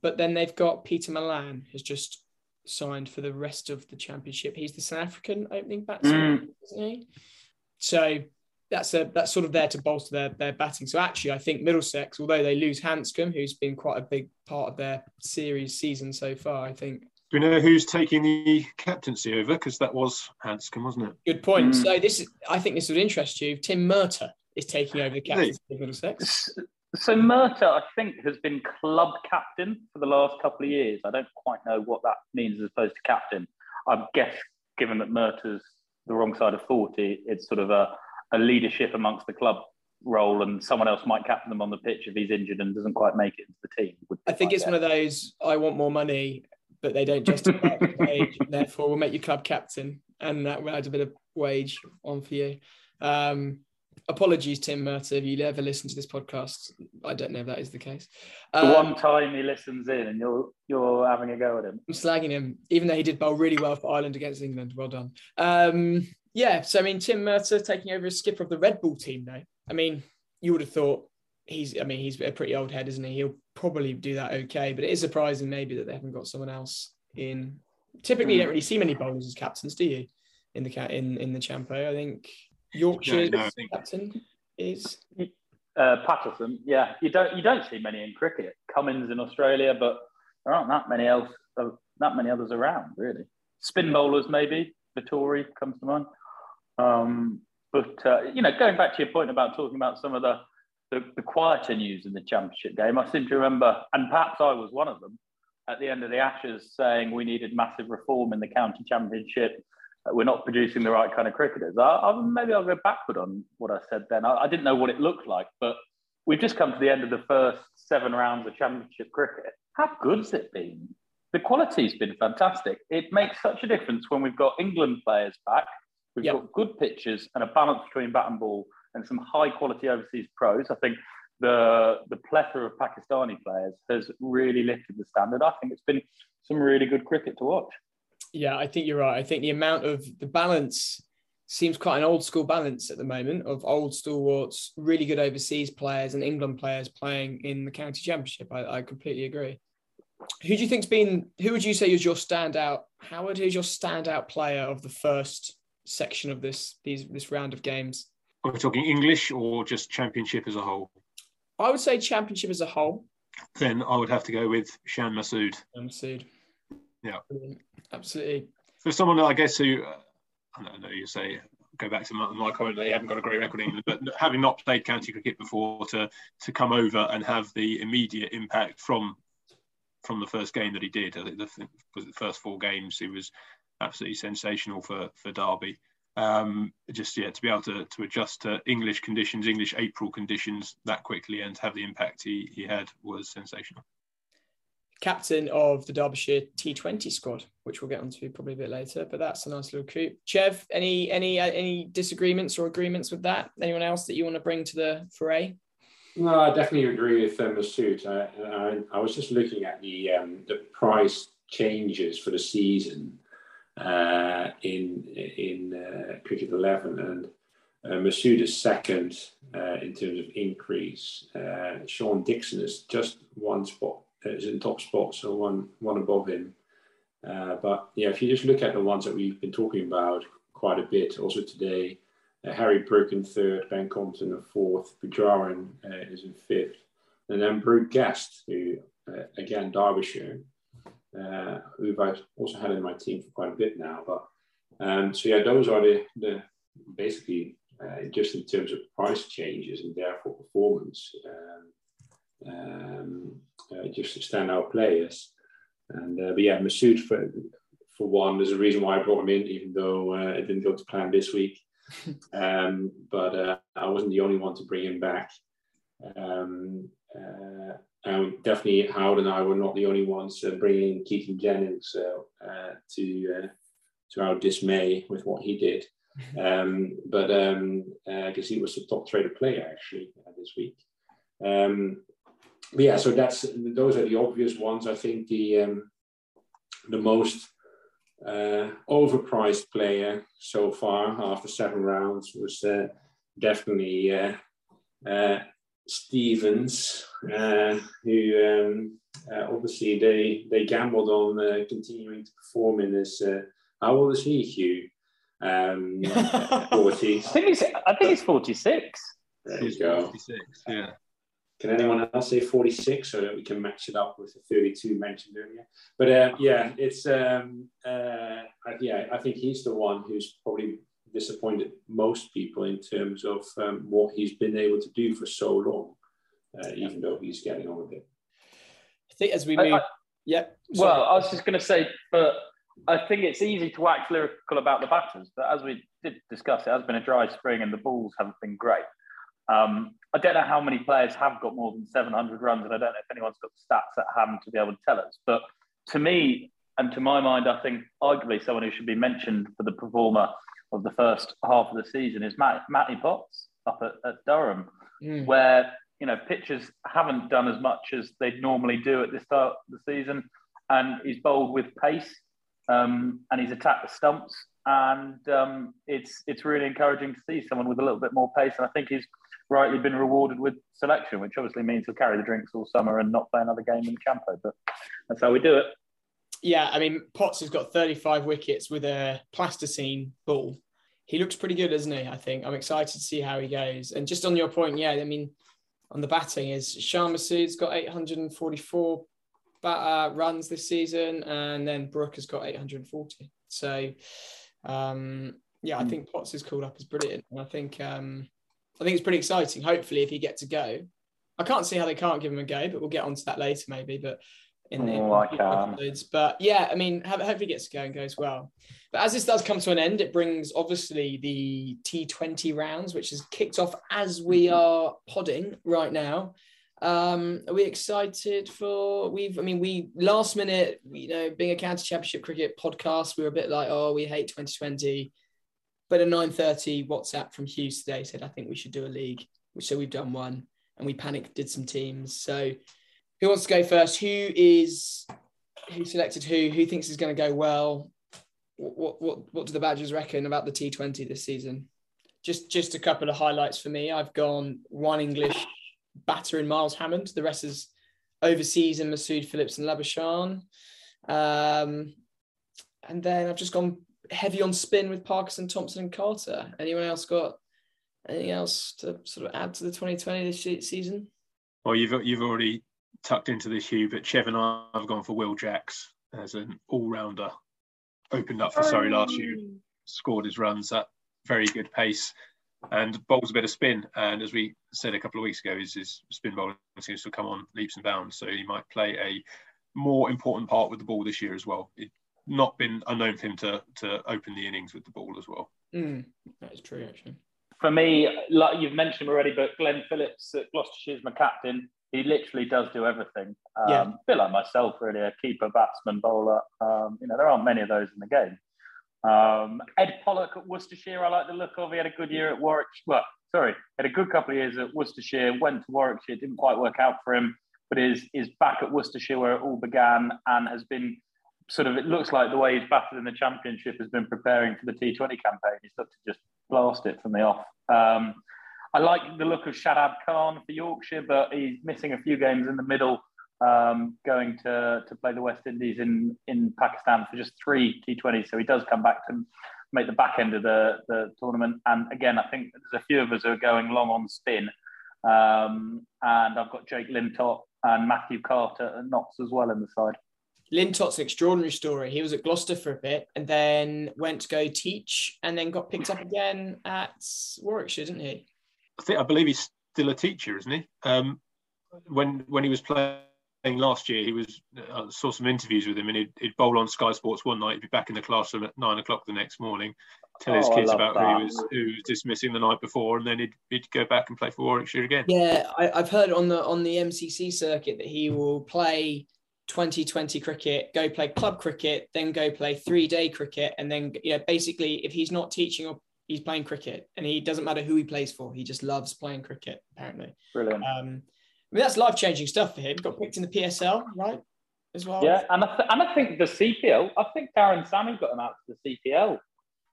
but then they've got Pieter Malan, who's just signed for the rest of the championship. He's the South African opening batsman, isn't he? So that's a that's sort of there to bolster their their batting. So actually, I think Middlesex, although they lose Handscomb, who's been quite a big part of their series season so far, I think Do we know who's taking the captaincy over? Because that was Handscomb, wasn't it? good point. Mm. So this is I think this would interest you. Tim Murtagh is taking over the captaincy of Middlesex. So Murtagh, I think, has been club captain for the last couple of years. I don't quite know what that means as opposed to captain. I guess, given that Murtagh's the wrong side of 40, it's sort of a, a leadership amongst the club role, and someone else might captain them on the pitch if he's injured and doesn't quite make it into the team. I think it's one of those I want more money, but they don't justify the wage. Therefore, we'll make you club captain, and that will add a bit of wage on for you. Um, apologies, Tim Murtagh, if you ever listen to this podcast. I don't know if that is the case. The Um, one time he listens in and you're you're having a go at him. I'm slagging him, even though he did bowl really well for Ireland against England. Well done. Um, yeah, so I mean, Tim Murtagh taking over as skipper of the Red Bull team, though. I mean, you would have thought he's, I mean, he's a pretty old head, isn't he? He'll probably do that okay, but it is surprising maybe that they haven't got someone else in. Typically, you don't really see many bowlers as captains, do you? In the cat in in the Champo, I think Yorkshire's no, I think- captain is Uh, Patterson, yeah, you don't you don't see many in cricket. Cummins in Australia, but there aren't that many else uh, that many others around really. Spin bowlers maybe. Vettori comes to mind. Um, but uh, you know, going back to your point about talking about some of the, the the quieter news in the championship game, I seem to remember, and perhaps I was one of them, at the end of the Ashes saying we needed massive reform in the county championship. We're not producing the right kind of cricketers. I, I, maybe I'll go backward on what I said then. I, I didn't know what it looked like, but we've just come to the end of the first seven rounds of championship cricket. How good's it been? The quality's been fantastic. It makes such a difference when we've got England players back. We've Yep. got good pitches and a balance between bat and ball and some high quality overseas pros. I think the the plethora of Pakistani players has really lifted the standard. I think it's been some really good cricket to watch. Yeah, I think you're right. I think the amount of the balance seems quite an old school balance at the moment of old stalwarts, really good overseas players, and England players playing in the county championship. I, I completely agree. Who do you think's been? Who would you say is your standout? Howard, who's your standout player of the first section of this these this round of games? Are we talking English or just championship as a whole? I would say championship as a whole. Then I would have to go with Shan Masood. Um, Sood. Yeah. Brilliant. Absolutely. For someone I guess who, uh, I don't know, you say, go back to my, my comment that he haven't got a great record in England, but having not played county cricket before to to come over and have the immediate impact from from the first game that he did, I think the, was the first four games, he was absolutely sensational for for Derby. Um, just yeah, to be able to, to adjust to English conditions, English April conditions that quickly, and have the impact he, he had was sensational. Captain of the Derbyshire T20 squad, which we'll get onto probably a bit later. But that's a nice little coup. Chev, any any uh, any disagreements or agreements with that? Anyone else that you want to bring to the foray? No, I definitely agree with um, Masood. I, I, I was just looking at the um, the price changes for the season uh, in in uh, Cricket 11, and Uh, Masood is second uh, in terms of increase. Uh, Sean Dickson is just one spot, uh, is in top spot, so one one above him. Uh, but yeah, if you just look at the ones that we've been talking about quite a bit, also today, uh, Harry Brook in third, Ben Compton in fourth, Bujarin uh, is in fifth, and then Brooke Guest, who uh, again Derbyshire, uh, who I've also had in my team for quite a bit now. But um, so yeah, those are the the basically uh, just in terms of price changes and therefore performance, um, um, just standout players. And uh, but yeah, Masood for for one, there's a reason why I brought him in, even though uh, it didn't go to plan this week. um, but uh, I wasn't the only one to bring him back. Um, uh, and definitely Howard and I were not the only ones uh, bringing Keaton Jennings uh, to to our dismay with what he did. Um, but um, I guess he was the top traded player actually this week. Um, but yeah, so that's those are the obvious ones. I think the um, the most uh, overpriced player so far after seven rounds was uh, definitely uh, uh Stevens, uh, who um, uh, obviously they they gambled on continuing to perform in this. how old is he, Hugh? Um, 40s. I think he's I think he's 46. There you go. 46, yeah. Can anyone else say 46 so that we can match it up with the 32 mentioned earlier? But uh, yeah, it's um, uh, yeah, I think he's the one who's probably disappointed most people in terms of um, what he's been able to do for so long, uh, even though he's getting on a bit. I think as we move, I, I, yeah. Sorry. Well, I was just going to say, but I think it's easy to wax lyrical about the batters, but as we did discuss, it has been a dry spring and the balls haven't been great. Um, I don't know how many players have got more than 700 runs, and I don't know if anyone's got the stats at hand to be able to tell us. But to me, and to my mind, I think arguably someone who should be mentioned for the performer of the first half of the season is Matt, Matty Potts up at, at Durham, mm. where you know pitchers haven't done as much as they'd normally do at the start of the season, and he's bowled with pace, um, and he's attacked the stumps, and um, it's it's really encouraging to see someone with a little bit more pace, and I think he's rightly been rewarded with selection, which obviously means he'll carry the drinks all summer and not play another game in the Campo. But that's how we do it. Yeah, I mean, Potts has got 35 wickets with a plasticine ball. He looks pretty good, doesn't he? I think I'm excited to see how he goes. And just on your point, yeah, I mean, on the batting is Shan Masood's got 844 uh, runs this season, and then Brook has got 840. So, um, yeah, I hmm. think Potts is called up as brilliant. And I think um, I think it's pretty exciting. Hopefully, if he gets to go, I can't see how they can't give him a go, but we'll get onto that later maybe. But in the oh, episodes. But yeah, I mean, hopefully he gets to go and goes well. But as this does come to an end, it brings obviously the T20 rounds, which is kicked off as we mm-hmm. are podding right now. Um, are we excited for we've I mean we last minute, you know, being a county championship cricket podcast, we were a bit like, oh, we hate 2020. But a 9:30 WhatsApp from Hughes today said, I think we should do a league. So we've done one and we panicked, did some teams. So who wants to go first? Who is who selected who? Who thinks is going to go well? What what what do the Badgers reckon about the T20 this season? Just just a couple of highlights for me. I've gone one English batter in Miles Hammond. The rest is overseas in Masood Phillips and Labuschagne. Um, and then I've just gone heavy on spin with Parkinson, Thompson, and Carter. Anyone else got anything else to sort of add to the 2020 this season? Well, you've you've already tucked into this Hugh, but Chev and I have gone for Will Jacks as an all-rounder. Opened up for Surrey last year, scored his runs at very good pace, and bowls a bit of spin. And as we said a couple of weeks ago, his, his spin bowling seems to come on leaps and bounds. So he might play a more important part with the ball this year as well. It, not been unknown for him to to open the innings with the ball as well. Mm, that is true, actually. For me, like you've mentioned already, but Glenn Phillips at Gloucestershire is my captain. He literally does do everything. Um, yeah. A bit like myself, really, a keeper, batsman, bowler. Um, you know, there aren't many of those in the game. Um, Ed Pollock at Worcestershire, I like the look of. He had a good year at Warwick. Well, sorry, had a good couple of years at Worcestershire. Went to Warwickshire, didn't quite work out for him, but is is back at Worcestershire where it all began and has been sort of it looks like the way he's batted in the championship has been preparing for the T20 campaign. He's looked to just blast it from the off. Um, I like the look of Shadab Khan for Yorkshire, but he's missing a few games in the middle, um, going to, to play the West Indies in, in Pakistan for just three T20s. So he does come back to make the back end of the, the tournament. And again, I think there's a few of us who are going long on spin. Um, and I've got Jake Lintott and Matthew Carter and Knox as well in the side. Lintott's an extraordinary story. He was at Gloucester for a bit and then went to go teach and then got picked up again at Warwickshire, didn't he? I think I believe he's still a teacher, isn't he? Um, when when he was playing last year, he was I saw some interviews with him, and he'd, he'd, bowl on Sky Sports one night. He'd be back in the classroom at nine o'clock the next morning, tell his oh, kids about that. who he was who was dismissing the night before, and then he'd, he'd go back and play for Warwickshire again. Yeah, I, have heard on the on the MCC circuit that he will play 2020 cricket, go play club cricket, then go play three day cricket, and then yeah, basically if he's not teaching or he's playing cricket, and he doesn't matter who he plays for, he just loves playing cricket. Apparently, brilliant. Um, I mean that's life changing stuff for him. Got picked in the PSL, right? As well. Yeah, and I, th- and I think the CPL. I think Darren Sammy got him out to the CPL.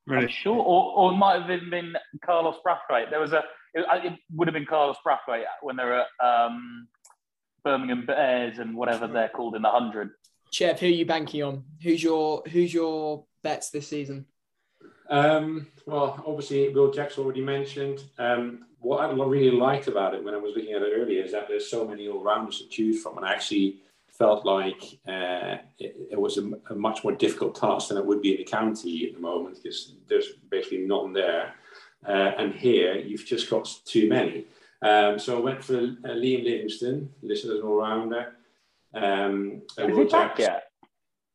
Really? I'm sure, or, or it might have even been Carlos Brathwaite. There was a. It, it, would have been Carlos Brathwaite when they were at um, Birmingham Bears and whatever they're called in the hundred. Chev, who are you banking on? Who's your Who's your bets this season? Um, well, obviously, Will Jack's already mentioned. Um, what I really liked about it when I was looking at it earlier is that there's so many all rounders to choose from, and I actually felt like uh, it, it, was a, a, much more difficult task than it would be in the county at the moment because there's basically none there. Uh, and here, you've just got too many. Um, so I went for uh, Liam Livingstone, listed as an all-rounder. Um, Is he back yet?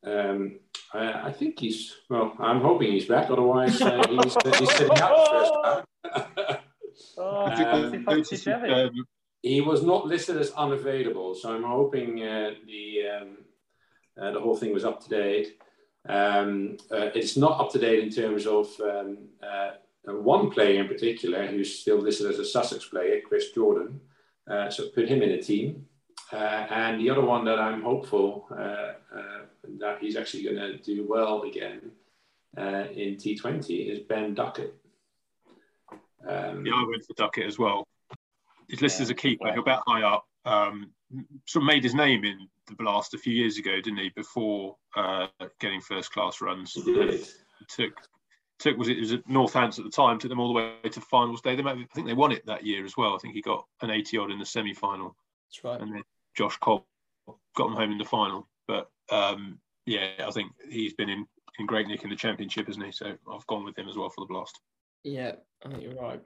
Um, I, I, think he's, well, I'm hoping he's back. Otherwise, uh, he's, he's sitting out the first time. oh, um, he was not listed as unavailable, so I'm hoping uh, the um, uh, the whole thing was up to date. Um, uh, it's not up to date in terms of um, uh, one player in particular who's still listed as a Sussex player, Chris Jordan. Uh, so put him in a team. Uh, and the other one that I'm hopeful uh, uh, that he's actually going to do well again uh, in T20 is Ben Duckett. Um, yeah, I went for Duckett as well. He's listed yeah, as a keeper. He'll bet high up. Um, sort of made his name in the blast a few years ago, didn't he? Before getting first class runs. He did. took took was it, it was at Northants at the time, took them all the way to finals day. They might, I think they won it that year as well. I think he got an 80 odd in the semi final. That's right. And then Josh Cobb got them home in the final. But um, yeah, I think he's been in, in great nick in the championship, hasn't he? So I've gone with him as well for the blast. Yeah, I think you're right.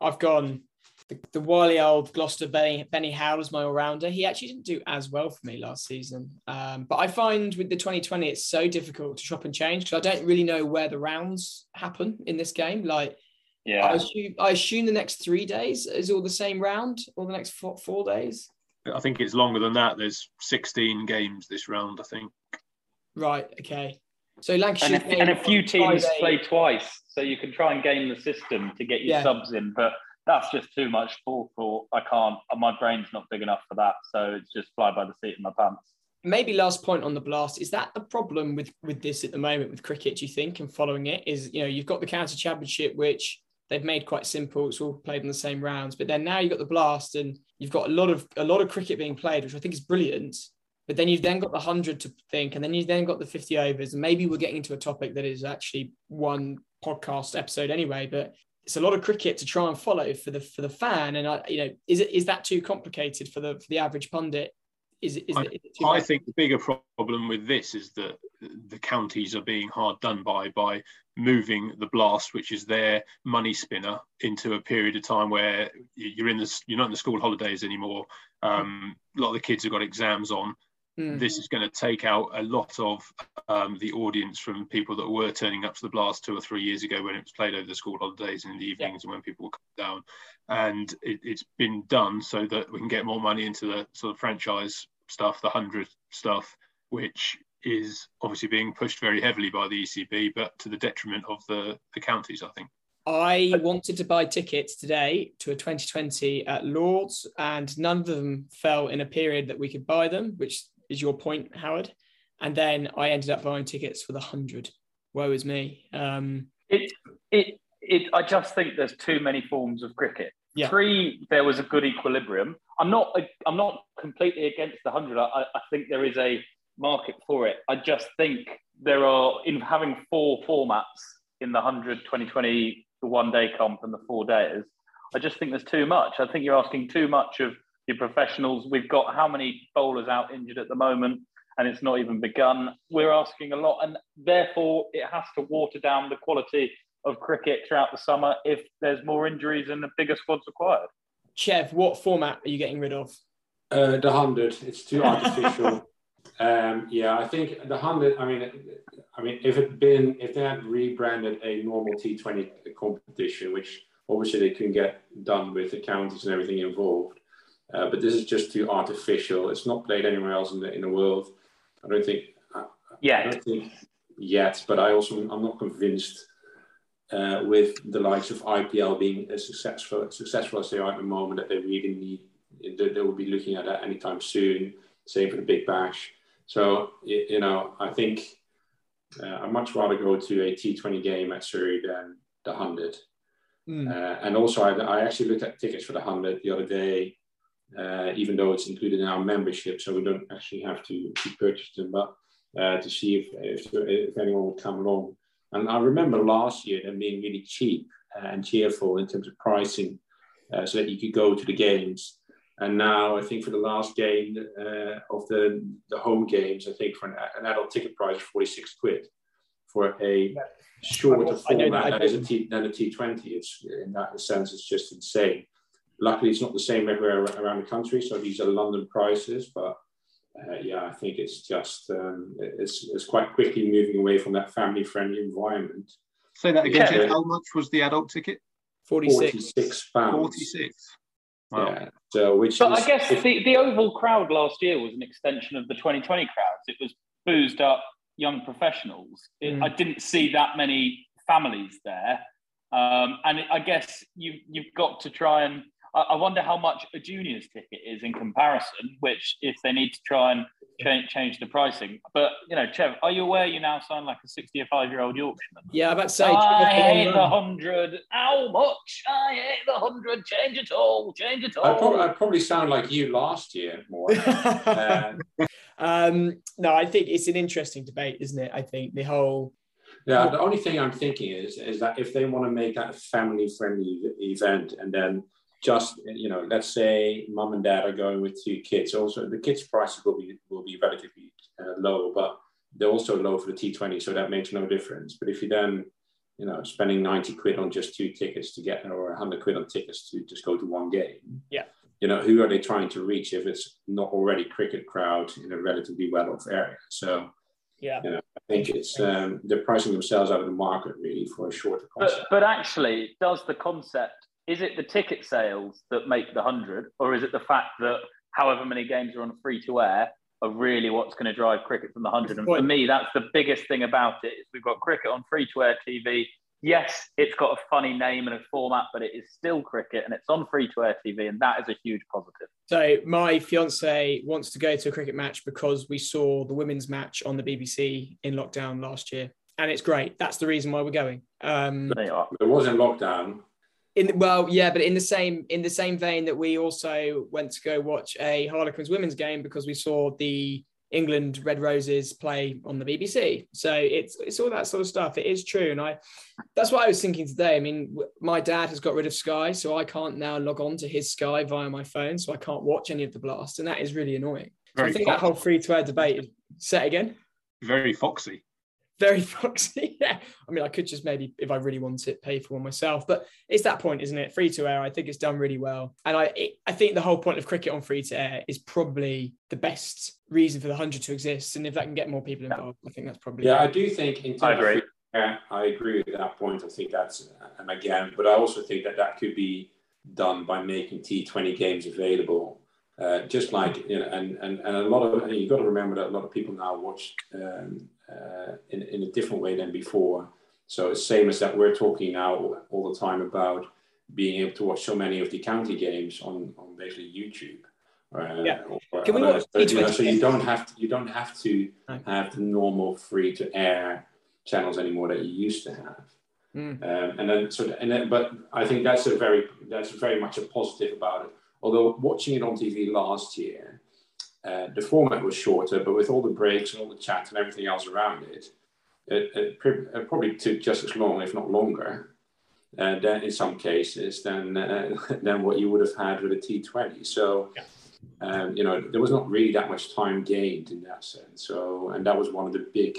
I've gone the, the wily old Gloucester Benny, Benny Howell as my all rounder. He actually didn't do as well for me last season. Um, but I find with the 2020, it's so difficult to shop and change because I don't really know where the rounds happen in this game. Like, yeah, I assume, I assume the next three days is all the same round or the next four, four days. I think it's longer than that. There's 16 games this round, I think. Right. Okay. So Lancashire and a, and a few teams Friday. play twice, so you can try and game the system to get your yeah. subs in. But that's just too much forethought. I can't. My brain's not big enough for that. So it's just fly by the seat of my pants. Maybe last point on the blast is that the problem with with this at the moment with cricket? Do you think and following it is you know you've got the county championship which they've made quite simple. It's all played in the same rounds, but then now you've got the blast and you've got a lot of a lot of cricket being played, which I think is brilliant. But then you've then got the hundred to think, and then you've then got the fifty overs, and maybe we're getting into a topic that is actually one podcast episode anyway. But it's a lot of cricket to try and follow for the for the fan, and I, you know, is it is that too complicated for the for the average pundit? Is it? Is I, it, I think the bigger problem with this is that the counties are being hard done by by moving the blast, which is their money spinner, into a period of time where you're in the you're not in the school holidays anymore. Um, a lot of the kids have got exams on. Mm. This is going to take out a lot of um, the audience from people that were turning up to the blast two or three years ago when it was played over the school holidays and in the evenings yeah. and when people were come down. And it, it's been done so that we can get more money into the sort of franchise stuff, the hundred stuff, which is obviously being pushed very heavily by the ECB, but to the detriment of the, the counties, I think. I wanted to buy tickets today to a 2020 at Lords, and none of them fell in a period that we could buy them, which is your point, Howard. And then I ended up buying tickets for the hundred. Woe is me. Um, it it it, I just think there's too many forms of cricket. Yeah. Three, there was a good equilibrium. I'm not. I'm not completely against the hundred. I, I think there is a market for it. I just think there are in having four formats in the 100, 2020, the one day comp and the four days. I just think there's too much. I think you're asking too much of your professionals. We've got how many bowlers out injured at the moment, and it's not even begun. We're asking a lot, and therefore it has to water down the quality of cricket throughout the summer if there's more injuries and a bigger squad's required. Chev, what format are you getting rid of? Uh, the hundred. It's too artificial. um, yeah, I think the hundred. I mean, I mean, if it been if they had rebranded a normal T Twenty competition, which obviously they couldn't get done with the counties and everything involved, uh, but this is just too artificial. It's not played anywhere else in the in the world. I don't think. Yeah. I don't think yet, but I also I'm not convinced uh, with the likes of IPL being as successful successful as they are at the moment that they really need they, they will be looking at that anytime soon. Same for the Big Bash. So you know, I think uh, I'd much rather go to a T20 game at Surrey than the hundred. Mm. Uh, and also, I, I, actually looked at tickets for the hundred the other day, uh, even though it's included in our membership, so we don't actually have to, to purchase them, but uh, to see if, if, if anyone would come along. And I remember last year them being really cheap and cheerful in terms of pricing, uh, so that you could go to the games. And now I think for the last game uh, of the, the home games, I think for an, an adult ticket price of 46 quid for a shorter format that is a T, than a T20. It's in that sense, it's just insane. Luckily, it's not the same everywhere around the country. So these are London prices, but uh, yeah, I think it's just um, it's, it's quite quickly moving away from that family-friendly environment. Say that again. Yeah. How much was the adult ticket? 46. 46 pounds. 46. Wow. Yeah. So, which but is, I guess the, the Oval crowd last year was an extension of the 2020 crowds. It was boozed up young professionals. It, mm. I didn't see that many families there. Um, and I guess you, you've got to try and I wonder how much a juniors ticket is in comparison, which if they need to try and change, change the pricing. But, you know, Chev, are you aware you now sound like a 65 year old Yorkshireman? Yeah, I'm about to say. I hate the 100. How much? I hate the 100. Change it all. Change it all. I probably, I probably sound like you last year more. um, um, no, I think it's an interesting debate, isn't it? I think the whole yeah, the only thing I'm thinking is is that if they want to make that a family friendly event and then just you know let's say mom and dad are going with two kids. Also the kids prices will be will be relatively uh, low but they're also low for the t20 so that makes no difference. But if you then you know spending 90 quid on just two tickets to get or 100 quid on tickets to just go to one game yeah. you know who are they trying to reach if it's not already cricket crowd in a relatively well off area? So yeah. you know, i think it's um, they're pricing themselves out of the market really for a shorter concept. But, but actually does the concept is it the ticket sales that make the 100 or is it the fact that however many games are on free to air are really what's going to drive cricket from the 100 and for me that's the biggest thing about it is we've got cricket on free to air tv yes it's got a funny name and a format but it is still cricket and it's on free to air tv and that is a huge positive. So my fiance wants to go to a cricket match because we saw the women's match on the bbc in lockdown last year and it's great. That's the reason why we're going. Um, it was in lockdown in well yeah but in the same in the same vein that we also went to go watch a harlequins women's game because we saw the england red roses play on the bbc so it's it's all that sort of stuff. It is true. And i that's what i was thinking today. I mean my dad has got rid of sky so i can't now log on to his sky via my phone so i can't watch any of the blast and that is really annoying. So i think foxy. that whole free to air debate is set again. Very foxy very foxy. yeah. I mean, I could just maybe, if I really want it, pay for one myself. But it's that point, isn't it? Free to air. I think it's done really well, and I it, I think the whole point of cricket on free to air is probably the best reason for the hundred to exist. And if that can get more people involved, I think that's probably. Yeah, I do think. In terms I agree. Of, yeah, I agree with that point. I think that's, and again, but I also think that that could be done by making T20 games available uh, just like you know, and, and and a lot of and you've got to remember that a lot of people now watch um, uh, in, in a different way than before. So it's same as that we're talking now all the time about being able to watch so many of the county games on, on basically YouTube. Uh, yeah. Can we watch you know, so you don't have to, you don't have to have the normal free to air channels anymore that you used to have. Mm. Um, and then so and then, but I think that's a very that's very much a positive about it. Although watching it on TV last year, uh, the format was shorter, but with all the breaks and all the chat and everything else around it, it, it, it probably took just as long, if not longer, uh, than in some cases than uh, than what you would have had with a T20. So. Yeah. Um, you know, there was not really that much time gained in that sense. So, and that was one of the big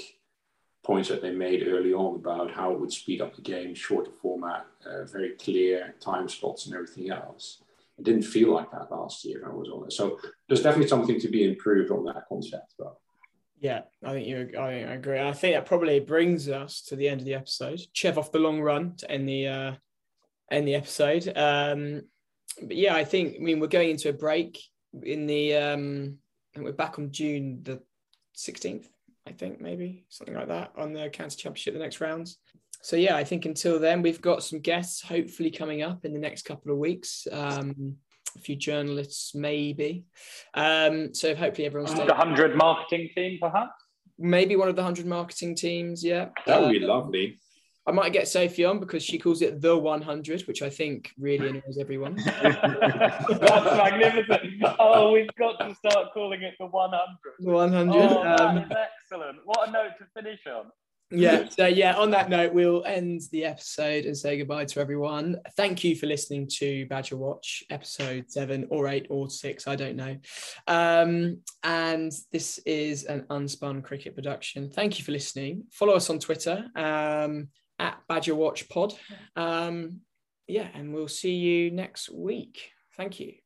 points that they made early on about how it would speed up the game, shorter format, uh, very clear time slots, and everything else. It didn't feel like that last year. I was on it, so there's definitely something to be improved on that concept. But yeah, I think you. I, agree. I think that probably brings us to the end of the episode. Chev off the long run to end the uh, end the episode. Um, but yeah, I think. I mean, we're going into a break in the. Um, and we're back on June the sixteenth. I think maybe something like that on the county championship the next rounds. So yeah, I think until then we've got some guests hopefully coming up in the next couple of weeks. Um, a few journalists maybe. Um, so hopefully everyone's the hundred marketing team perhaps. Maybe one of the hundred marketing teams. Yeah, that would be um, lovely. I might get Sophie on because she calls it the 100, which I think really annoys everyone. That's magnificent. Oh, we've got to start calling it the 100. The 100. Oh, um, excellent. What a note to finish on. Yeah. So, yeah, on that note, we'll end the episode and say goodbye to everyone. Thank you for listening to Badger Watch, episode seven or eight or six. I don't know. Um, and this is an unspun cricket production. Thank you for listening. Follow us on Twitter. Um, at Badger Watch Pod. Um, yeah, and we'll see you next week. Thank you.